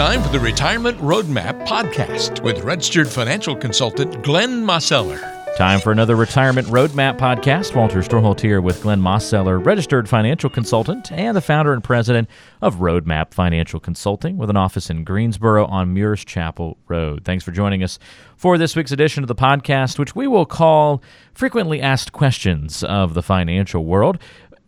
time for the Retirement Roadmap podcast with registered financial consultant Glenn Mosseller. Time for another Retirement Roadmap podcast. Walter Storholt here with Glenn Mosseller, registered financial consultant and the founder and president of Roadmap Financial Consulting with an office in Greensboro on Muirs Chapel Road. Thanks for joining us for this week's edition of the podcast, which we will call Frequently Asked Questions of the Financial World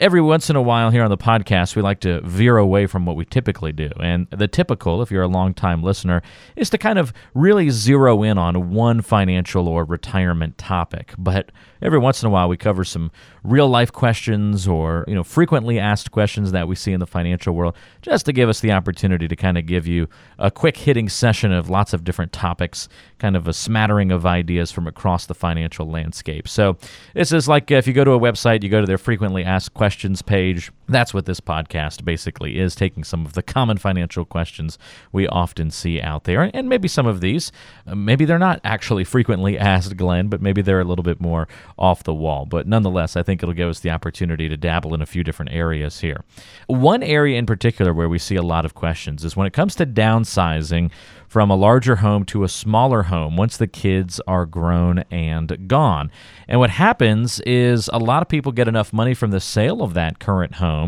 every once in a while here on the podcast, we like to veer away from what we typically do. And the typical, if you're a long-time listener, is to kind of really zero in on one financial or retirement topic. But every once in a while, we cover some real life questions or you know frequently asked questions that we see in the financial world, just to give us the opportunity to kind of give you a quick hitting session of lots of different topics, kind of a smattering of ideas from across the financial landscape. So this is like uh, if you go to a website, you go to their frequently asked questions questions page. That's what this podcast basically is taking some of the common financial questions we often see out there. And maybe some of these, uh, maybe they're not actually frequently asked, Glenn, but maybe they're a little bit more off the wall. But nonetheless, I think it'll give us the opportunity to dabble in a few different areas here. One area in particular where we see a lot of questions is when it comes to downsizing from a larger home to a smaller home once the kids are grown and gone. And what happens is a lot of people get enough money from the sale of that current home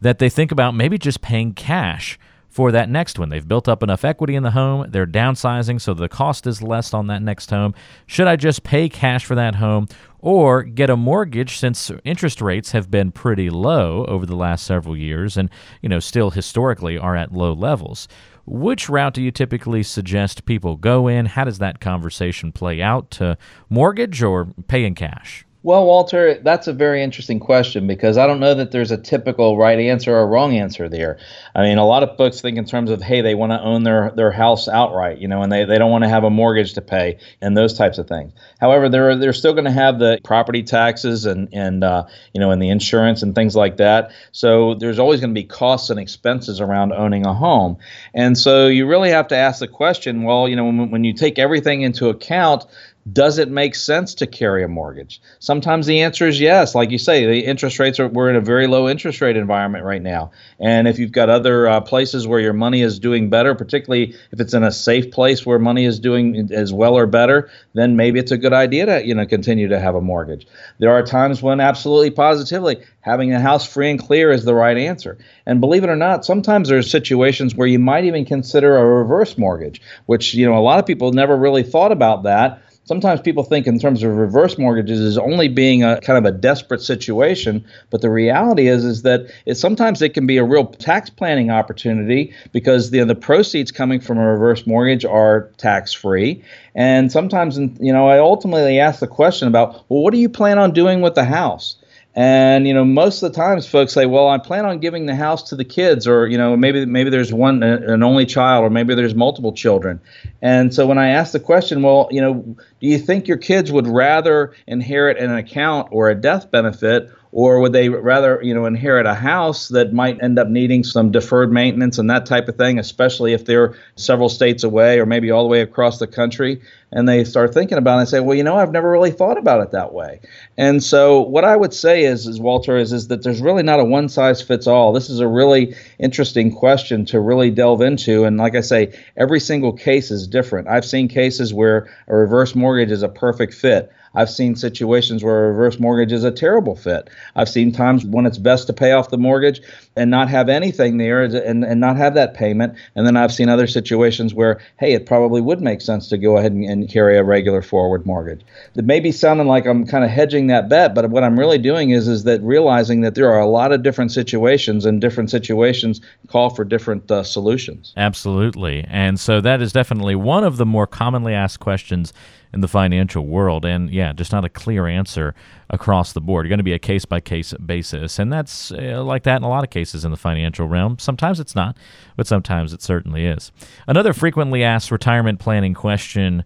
that they think about maybe just paying cash for that next one. They've built up enough equity in the home, they're downsizing, so the cost is less on that next home. Should I just pay cash for that home or get a mortgage since interest rates have been pretty low over the last several years and, you know, still historically are at low levels? Which route do you typically suggest people go in? How does that conversation play out to mortgage or pay in cash? Well, Walter, that's a very interesting question because I don't know that there's a typical right answer or wrong answer there. I mean, a lot of folks think in terms of, hey, they want to own their, their house outright, you know, and they, they don't want to have a mortgage to pay and those types of things. However, they're, they're still going to have the property taxes and, and uh, you know, and the insurance and things like that. So there's always going to be costs and expenses around owning a home. And so you really have to ask the question, well, you know, when, when you take everything into account, does it make sense to carry a mortgage? Sometimes the answer is yes. Like you say, the interest rates are, we're in a very low interest rate environment right now. And if you've got other uh, places where your money is doing better, particularly if it's in a safe place where money is doing as well or better, then maybe it's a good idea to, you know, continue to have a mortgage. There are times when absolutely positively having a house free and clear is the right answer. And believe it or not, sometimes there's situations where you might even consider a reverse mortgage, which, you know, a lot of people never really thought about that sometimes people think in terms of reverse mortgages as only being a kind of a desperate situation but the reality is is that it sometimes it can be a real tax planning opportunity because the the proceeds coming from a reverse mortgage are tax free and sometimes you know I ultimately ask the question about well what do you plan on doing with the house and you know, most of the times, folks say, "Well, I plan on giving the house to the kids, or you know, maybe maybe there's one uh, an only child, or maybe there's multiple children." And so when I ask the question, "Well, you know, do you think your kids would rather inherit an account or a death benefit, or would they rather you know inherit a house that might end up needing some deferred maintenance and that type of thing especially if they're several states away or maybe all the way across the country? And they start thinking about it and say well you know i've never really thought about it that way. And so what i would say is is walter is, is that there's really not a one size fits all. This is a really interesting question to really delve into. And like i say every single case is different. I've seen cases where a reverse mortgage is a perfect fit I've seen situations where a reverse mortgage is a terrible fit. I've seen times when it's best to pay off the mortgage and not have anything there and, and not have that payment. And then I've seen other situations where, hey, it probably would make sense to go ahead and, and carry a regular forward mortgage. It may be sounding like I'm kind of hedging that bet, but what I'm really doing is is that realizing that there are a lot of different situations and different situations call for different uh, solutions. Absolutely. And so that is definitely one of the more commonly asked questions in the financial world. And yeah, just not a clear answer across the board. You're going to be a case by case basis. And that's uh, like that in a lot of cases in the financial realm. Sometimes it's not, but sometimes it certainly is. Another frequently asked retirement planning question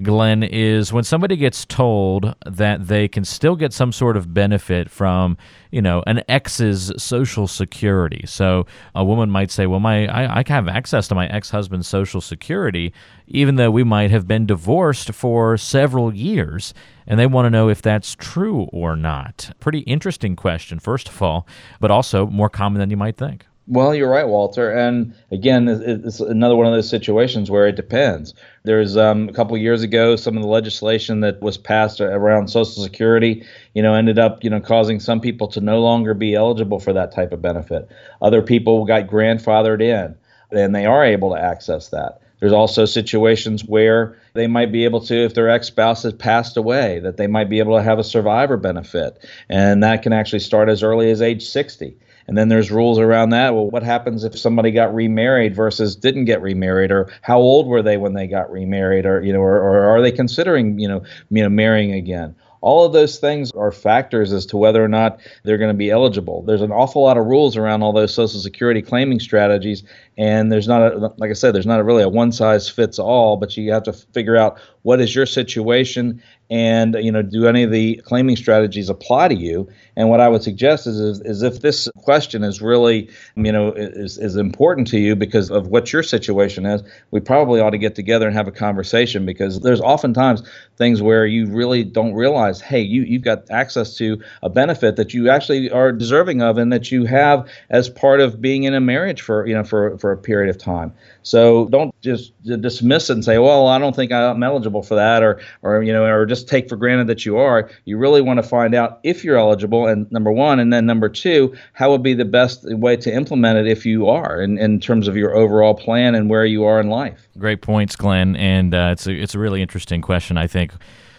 Glenn, is when somebody gets told that they can still get some sort of benefit from, you know, an ex's social security. So a woman might say, "Well, my I, I have access to my ex-husband's social security, even though we might have been divorced for several years." And they want to know if that's true or not. Pretty interesting question, first of all, but also more common than you might think. Well, you're right, Walter. And again, it's another one of those situations where it depends. There's um, a couple years ago, some of the legislation that was passed around Social Security, you know, ended up, you know, causing some people to no longer be eligible for that type of benefit. Other people got grandfathered in, and they are able to access that. There's also situations where they might be able to, if their ex spouse has passed away, that they might be able to have a survivor benefit. And that can actually start as early as age 60. And then there's rules around that. Well, what happens if somebody got remarried versus didn't get remarried, or how old were they when they got remarried, or you know, or, or are they considering you know, you know, marrying again? All of those things are factors as to whether or not they're going to be eligible. There's an awful lot of rules around all those Social Security claiming strategies, and there's not, a, like I said, there's not a really a one size fits all. But you have to figure out what is your situation and you know do any of the claiming strategies apply to you? And what i would suggest is, is, is if this question is really you know is, is important to you because of what your situation is we probably ought to get together and have a conversation because there's oftentimes things where you really don't realize hey you, you've got access to a benefit that you actually are deserving of and that you have as part of being in a marriage for you know for, for a period of time. So don't just dismiss it and say, well, I don't think I'm eligible for that, or, or you know, or just take for granted that you are. You really want to find out if you're eligible, and number one, and then number two, how would be the best way to implement it if you are, in, in terms of your overall plan and where you are in life. Great points, Glenn, and uh, it's a, it's a really interesting question. I think.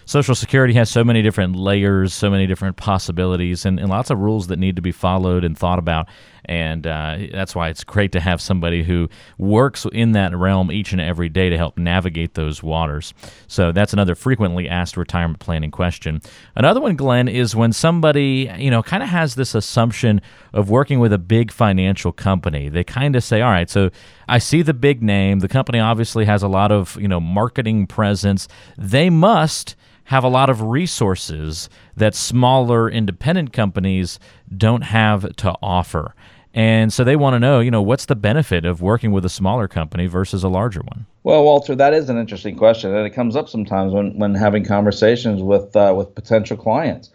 Social Security has so many different layers, so many different possibilities, and, and lots of rules that need to be followed and thought about and uh, that's why it's great to have somebody who works in that realm each and every day to help navigate those waters. So that's another frequently asked retirement planning question. Another one, Glenn, is when somebody you know kind of has this assumption of working with a big financial company. They kind of say, "All right, so I see the big name. The company obviously has a lot of you know marketing presence. They must." Have a lot of resources that smaller independent companies don't have to offer. And so they want to know, you know, what's the benefit of working with a smaller company versus a larger one? Well, Walter, that is an interesting question, and it comes up sometimes when, when having conversations with uh, with potential clients.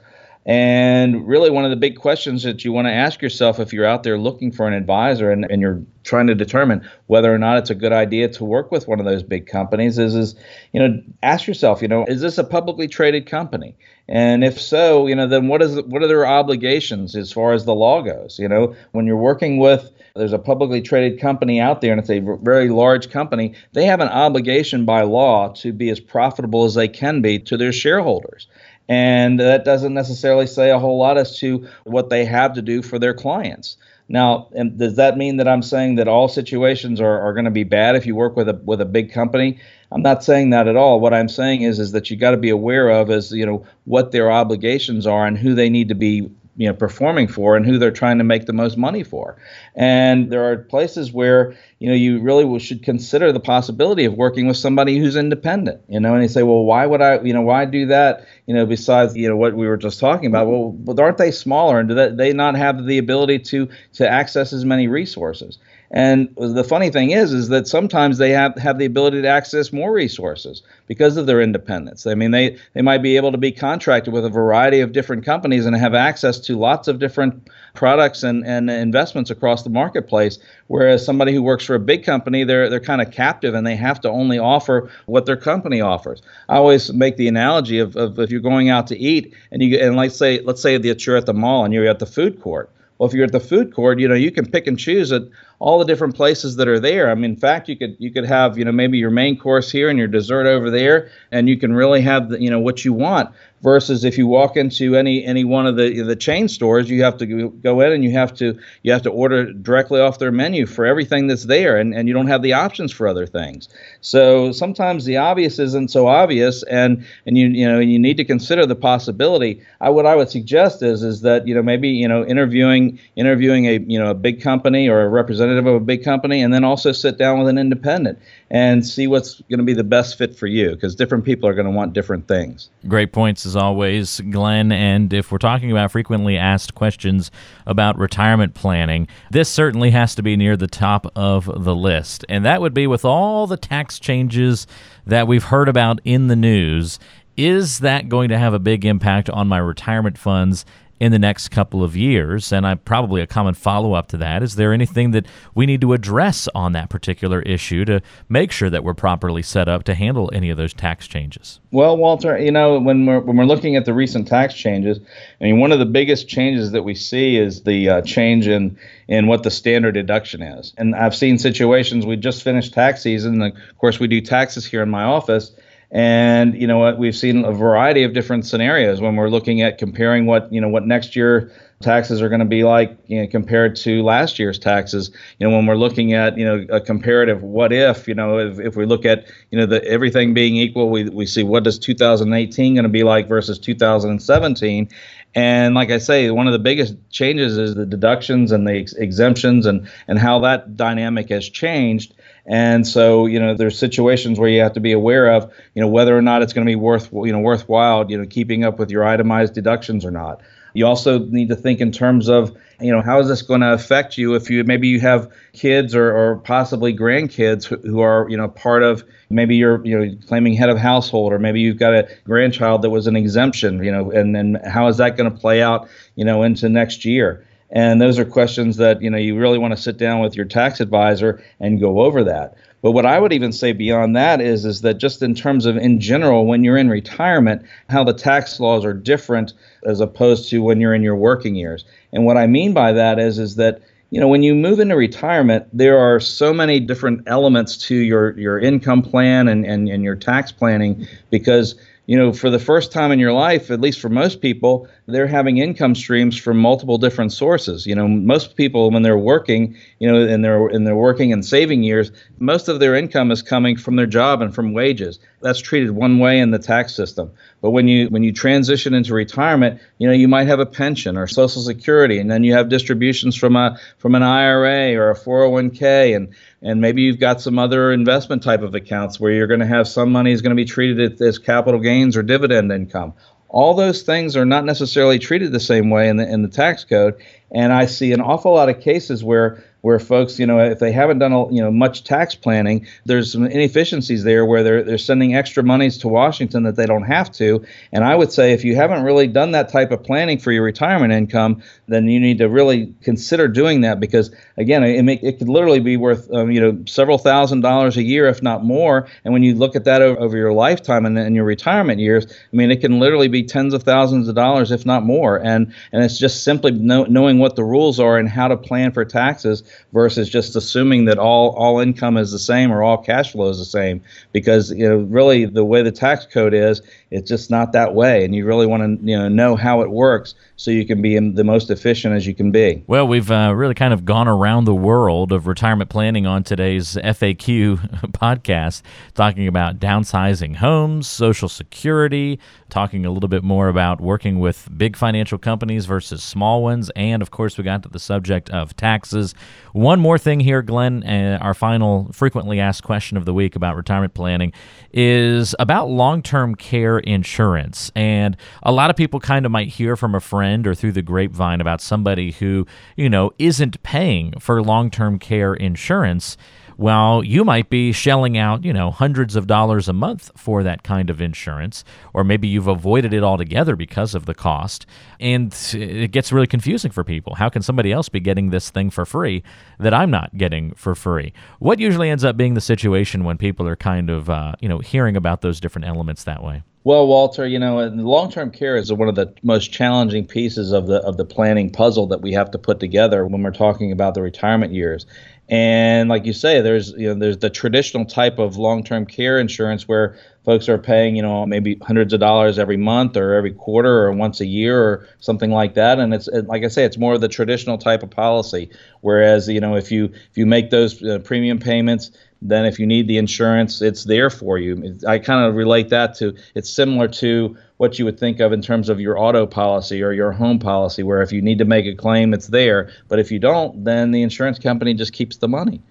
And really, one of the big questions that you want to ask yourself if you're out there looking for an advisor and, and you're trying to determine whether or not it's a good idea to work with one of those big companies is, is, you know, ask yourself, you know, is this a publicly traded company? And if so, you know, then what is what are their obligations as far as the law goes? You know, when you're working with there's a publicly traded company out there and it's a very large company, they have an obligation by law to be as profitable as they can be to their shareholders. And that doesn't necessarily say a whole lot as to what they have to do for their clients. Now, does that mean that I'm saying that all situations are, are going to be bad if you work with a with a big company? I'm not saying that at all. What I'm saying is is that you got to be aware of is you know what their obligations are and who they need to be you know performing for and who they're trying to make the most money for. And there are places where you know you really should consider the possibility of working with somebody who's independent you know and you say well why would i you know why do that? You know besides you know what we were just talking about well aren't they smaller and do they not have the ability to to access as many resources and the funny thing is, is that sometimes they have, have the ability to access more resources because of their independence. I mean, they, they might be able to be contracted with a variety of different companies and have access to lots of different products and, and investments across the marketplace. Whereas somebody who works for a big company, they're, they're kind of captive and they have to only offer what their company offers. I always make the analogy of, of if you're going out to eat and you and let's say let's say that you're at the mall and you're at the food court. Well, if you're at the food court, you know you can pick and choose at all the different places that are there. I mean, in fact, you could you could have you know maybe your main course here and your dessert over there, and you can really have the, you know what you want. Versus if you walk into any any one of the the chain stores, you have to go in and you have to you have to order directly off their menu for everything that's there, and, and you don't have the options for other things. So sometimes the obvious isn't so obvious, and and you you know you need to consider the possibility. I what I would suggest is is that you know maybe you know interviewing interviewing a you know a big company or a representative representative of a big company, and then also sit down with an independent and see what's going to be the best fit for you because different people are going to want different things. Great points as always, Glenn. And if we're talking about frequently asked questions about retirement planning, this certainly has to be near the top of the list. And that would be with all the tax changes that we've heard about in the news is that going to have a big impact on my retirement funds in the next couple of years? And I probably a common follow up to that is there anything that we need to address on that particular issue to make sure that we're properly set up to handle any of those tax changes? Well, Walter, you know when we're when we're looking at the recent tax changes, I mean one of the biggest changes that we see is the uh, change in in what the standard deduction is. And I've seen situations we just finished tax season, and of course we do taxes here in my office and you know what we've seen a variety of different scenarios when we're looking at comparing what you know what next year taxes are going to be like you know, compared to last year's taxes. You know when we're looking at you know a comparative what if you know if, if we look at you know the everything being equal we we see what does 2018 going to be like versus 2017 and like I say, one of the biggest changes is the deductions and the ex- exemptions and and how that dynamic has changed. And so, you know, there's situations where you have to be aware of, you know, whether or not it's going to be worth, you know, worthwhile, you know, keeping up with your itemized deductions or not. You also need to think in terms of, you know, how is this going to affect you if you maybe you have kids or, or possibly grandkids who, who are, you know, part of maybe you're, you know, claiming head of household or maybe you've got a grandchild that was an exemption, you know, and then how is that going to play out, you know, into next year? And those are questions that you know you really want to sit down with your tax advisor and go over that. But what I would even say beyond that is is that just in terms of in general, when you're in retirement, how the tax laws are different as opposed to when you're in your working years. And what I mean by that is is that you know when you move into retirement, there are so many different elements to your your income plan and and, and your tax planning because you know, for the first time in your life, at least for most people, they're having income streams from multiple different sources. You know, most people when they're working, you know, and they're and they're working and saving years, most of their income is coming from their job and from wages. That's treated one way in the tax system. But when you when you transition into retirement, you know, you might have a pension or social security and then you have distributions from a from an IRA or a 401k and and maybe you've got some other investment type of accounts where you're going to have some money is going to be treated as capital gains or dividend income. All those things are not necessarily treated the same way in the in the tax code, and I see an awful lot of cases where where folks, you know, if they haven't done, you know, much tax planning, there's some inefficiencies there where they're they're sending extra monies to Washington that they don't have to. And I would say if you haven't really done that type of planning for your retirement income, then you need to really consider doing that because again, it it could literally be worth um, you know several thousand dollars a year, if not more. And when you look at that over, over your lifetime and, and your retirement years, I mean, it can literally be tens of thousands of dollars, if not more. And and it's just simply know, knowing what the rules are and how to plan for taxes versus just assuming that all all income is the same or all cash flow is the same because you know really the way the tax code is it's just not that way and you really want to you know know how it works so you can be the most efficient as you can be well we've uh, really kind of gone around the world of retirement planning on today's faq podcast talking about downsizing homes social security talking a little bit more about working with big financial companies versus small ones and of course we got to the subject of taxes one more thing here glenn uh, our final frequently asked question of the week about retirement planning is about long-term care insurance. And a lot of people kind of might hear from a friend or through the grapevine about somebody who, you know, isn't paying for long term care insurance well, you might be shelling out, you know, hundreds of dollars a month for that kind of insurance, or maybe you've avoided it altogether because of the cost. And it gets really confusing for people. How can somebody else be getting this thing for free that I'm not getting for free? What usually ends up being the situation when people are kind of, uh, you know, hearing about those different elements that way? Well, Walter, you know, long-term care is one of the most challenging pieces of the of the planning puzzle that we have to put together when we're talking about the retirement years. And like you say, there's you know there's the traditional type of long-term care insurance where folks are paying you know maybe hundreds of dollars every month or every quarter or once a year or something like that. And it's like I say, it's more of the traditional type of policy. Whereas you know if you if you make those uh, premium payments, then if you need the insurance, it's there for you. I kind of relate that to it's similar to what you would think of in terms of your auto policy or your home policy, where if you need to make a claim, it's there. But if you don't, then the insurance company just keeps the money.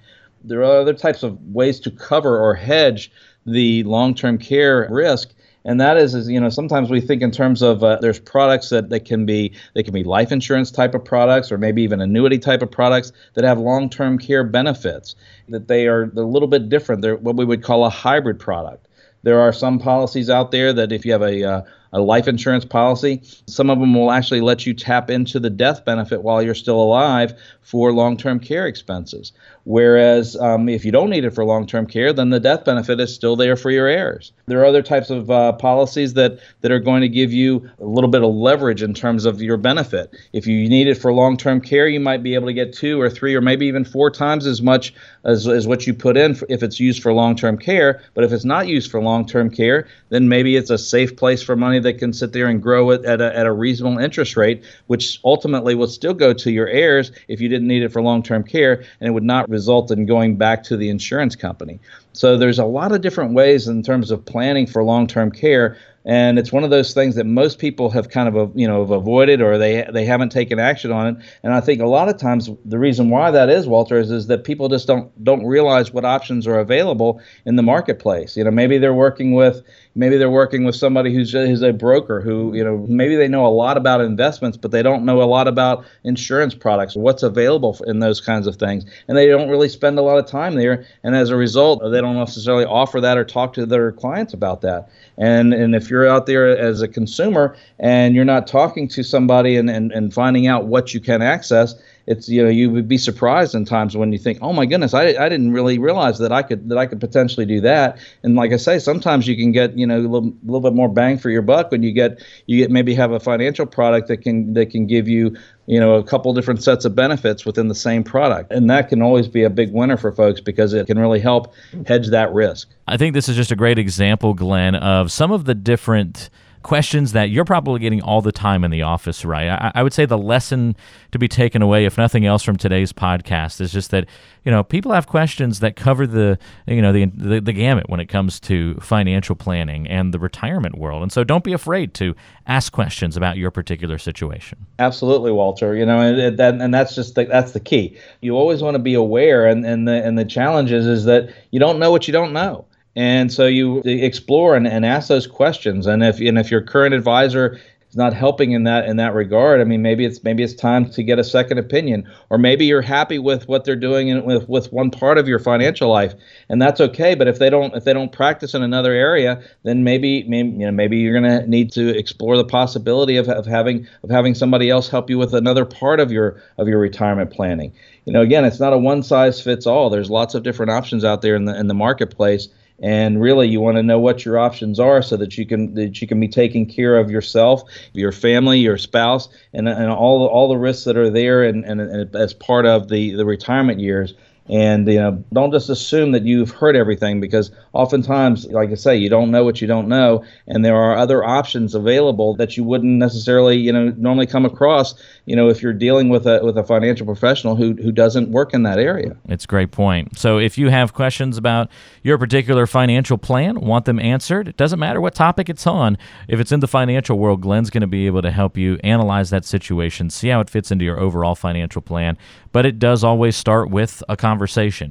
There are other types of ways to cover or hedge the long term care risk and that is, is you know sometimes we think in terms of uh, there's products that, that can be they can be life insurance type of products or maybe even annuity type of products that have long-term care benefits that they are a little bit different they're what we would call a hybrid product There are some policies out there that if you have a uh, a life insurance policy. Some of them will actually let you tap into the death benefit while you're still alive for long term care expenses. Whereas um, if you don't need it for long term care, then the death benefit is still there for your heirs. There are other types of uh, policies that, that are going to give you a little bit of leverage in terms of your benefit. If you need it for long term care, you might be able to get two or three or maybe even four times as much as, as what you put in if it's used for long term care. But if it's not used for long term care, then maybe it's a safe place for money that can sit there and grow it at a, at a reasonable interest rate, which ultimately will still go to your heirs if you didn't need it for long term care and it would not result in going back to the insurance company. So there's a lot of different ways in terms of planning for long-term care and it's one of those things that most people have kind of you know have avoided or they they haven't taken action on it. And i think a lot of times the reason why that is walter is, is that people just don't don't realize what options are available in the marketplace. You know maybe they're working with maybe they're working with somebody who's a, who's a broker who you know maybe they know a lot about investments but they don't know a lot about insurance products what's available in those kinds of things. And they don't really spend a lot of time there. And as a result they don't necessarily offer that or talk to their clients about that and and if you're out there as a consumer and you're not talking to somebody and, and, and finding out what you can access it's you know you would be surprised in times when you think oh my goodness I, I didn't really realize that I could that I could potentially do that. And like I say sometimes you can get you know a little, little bit more bang for your buck when you get you get maybe have a financial product that can that can give you you know a couple different sets of benefits within the same product. And that can always be a big winner for folks because it can really help hedge that risk. I think this is just a great example glenn of some of the different questions that you're probably getting all the time in the office, right? I, I, would say the lesson to be taken away, if nothing else, from today's podcast is just that you know people have questions that cover the you know the, the the, gamut when it comes to financial planning and the retirement world, and so don't be afraid to ask questions about your particular situation. Absolutely, Walter. You know, and, and, that's just the, that's the key. You always want to be aware, and and the and the challenge is, is that you don't know what you don't know and so you explore and, and ask those questions. And if and if your current advisor is not helping in that in that regard, I mean maybe it's maybe it's time to get a second opinion, or maybe you're happy with what they're doing in, with with one part of your financial life, and that's okay. But if they don't if they don't practice in another area, then maybe maybe you know maybe you're to need to explore the possibility of, of having of having somebody else help you with another part of your of your retirement planning. You know, again, it's not a one size fits all. There's lots of different options out there in the in the marketplace and really you want to know what your options are so that you can that you can be taking care of yourself your family your spouse and, and all all the risks that are there and, and, and as part of the the retirement years and you know don't just assume that you've heard everything because oftentimes like i say you don't know what you don't know. And there are other options available that you wouldn't necessarily you know normally come across you know if you're dealing with a with a financial professional who who doesn't work in that area. It's a great point. So if you have questions about your particular financial plan want them answered it doesn't matter what topic it's on. If it's in the financial world glenn's going to be able to help you analyze that situation see how it fits into your overall financial plan. But it does always start with a conversation.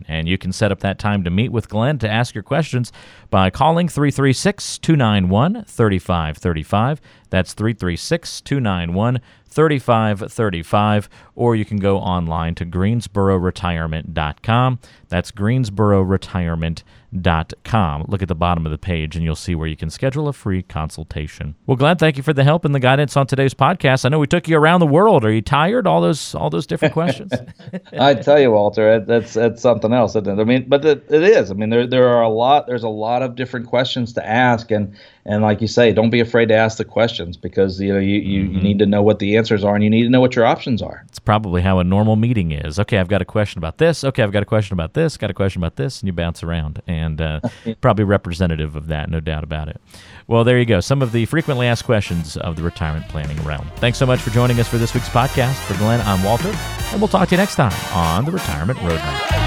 And you can set up that time to meet with Glenn to ask your questions by calling 336 291 3535. That's 336 291 3535. Or you can go online to greensbororetirement.com. That's greensbororetirement.com com. Look at the bottom of the page and you'll see where you can schedule a free consultation. Well, Glenn, thank you for the help and the guidance on today's podcast. I know we took you around the world. Are you tired? All those all those different questions. I tell you, Walter, that's that's something else. I mean, but it, it is. I mean, there there are a lot. There's a lot of different questions to ask, and and like you say, don't be afraid to ask the questions because you know you, you, mm-hmm. you need to know what the answers are and you need to know what your options are. It's probably how a normal meeting is. Okay, I've got a question about this. Okay, I've got a question about this. Got a question about this, and you bounce around. And and uh, probably representative of that, no doubt about it. Well, there you go. Some of the frequently asked questions of the retirement planning realm. Thanks so much for joining us for this week's podcast. For Glenn, I'm Walter, and we'll talk to you next time on the Retirement Roadmap.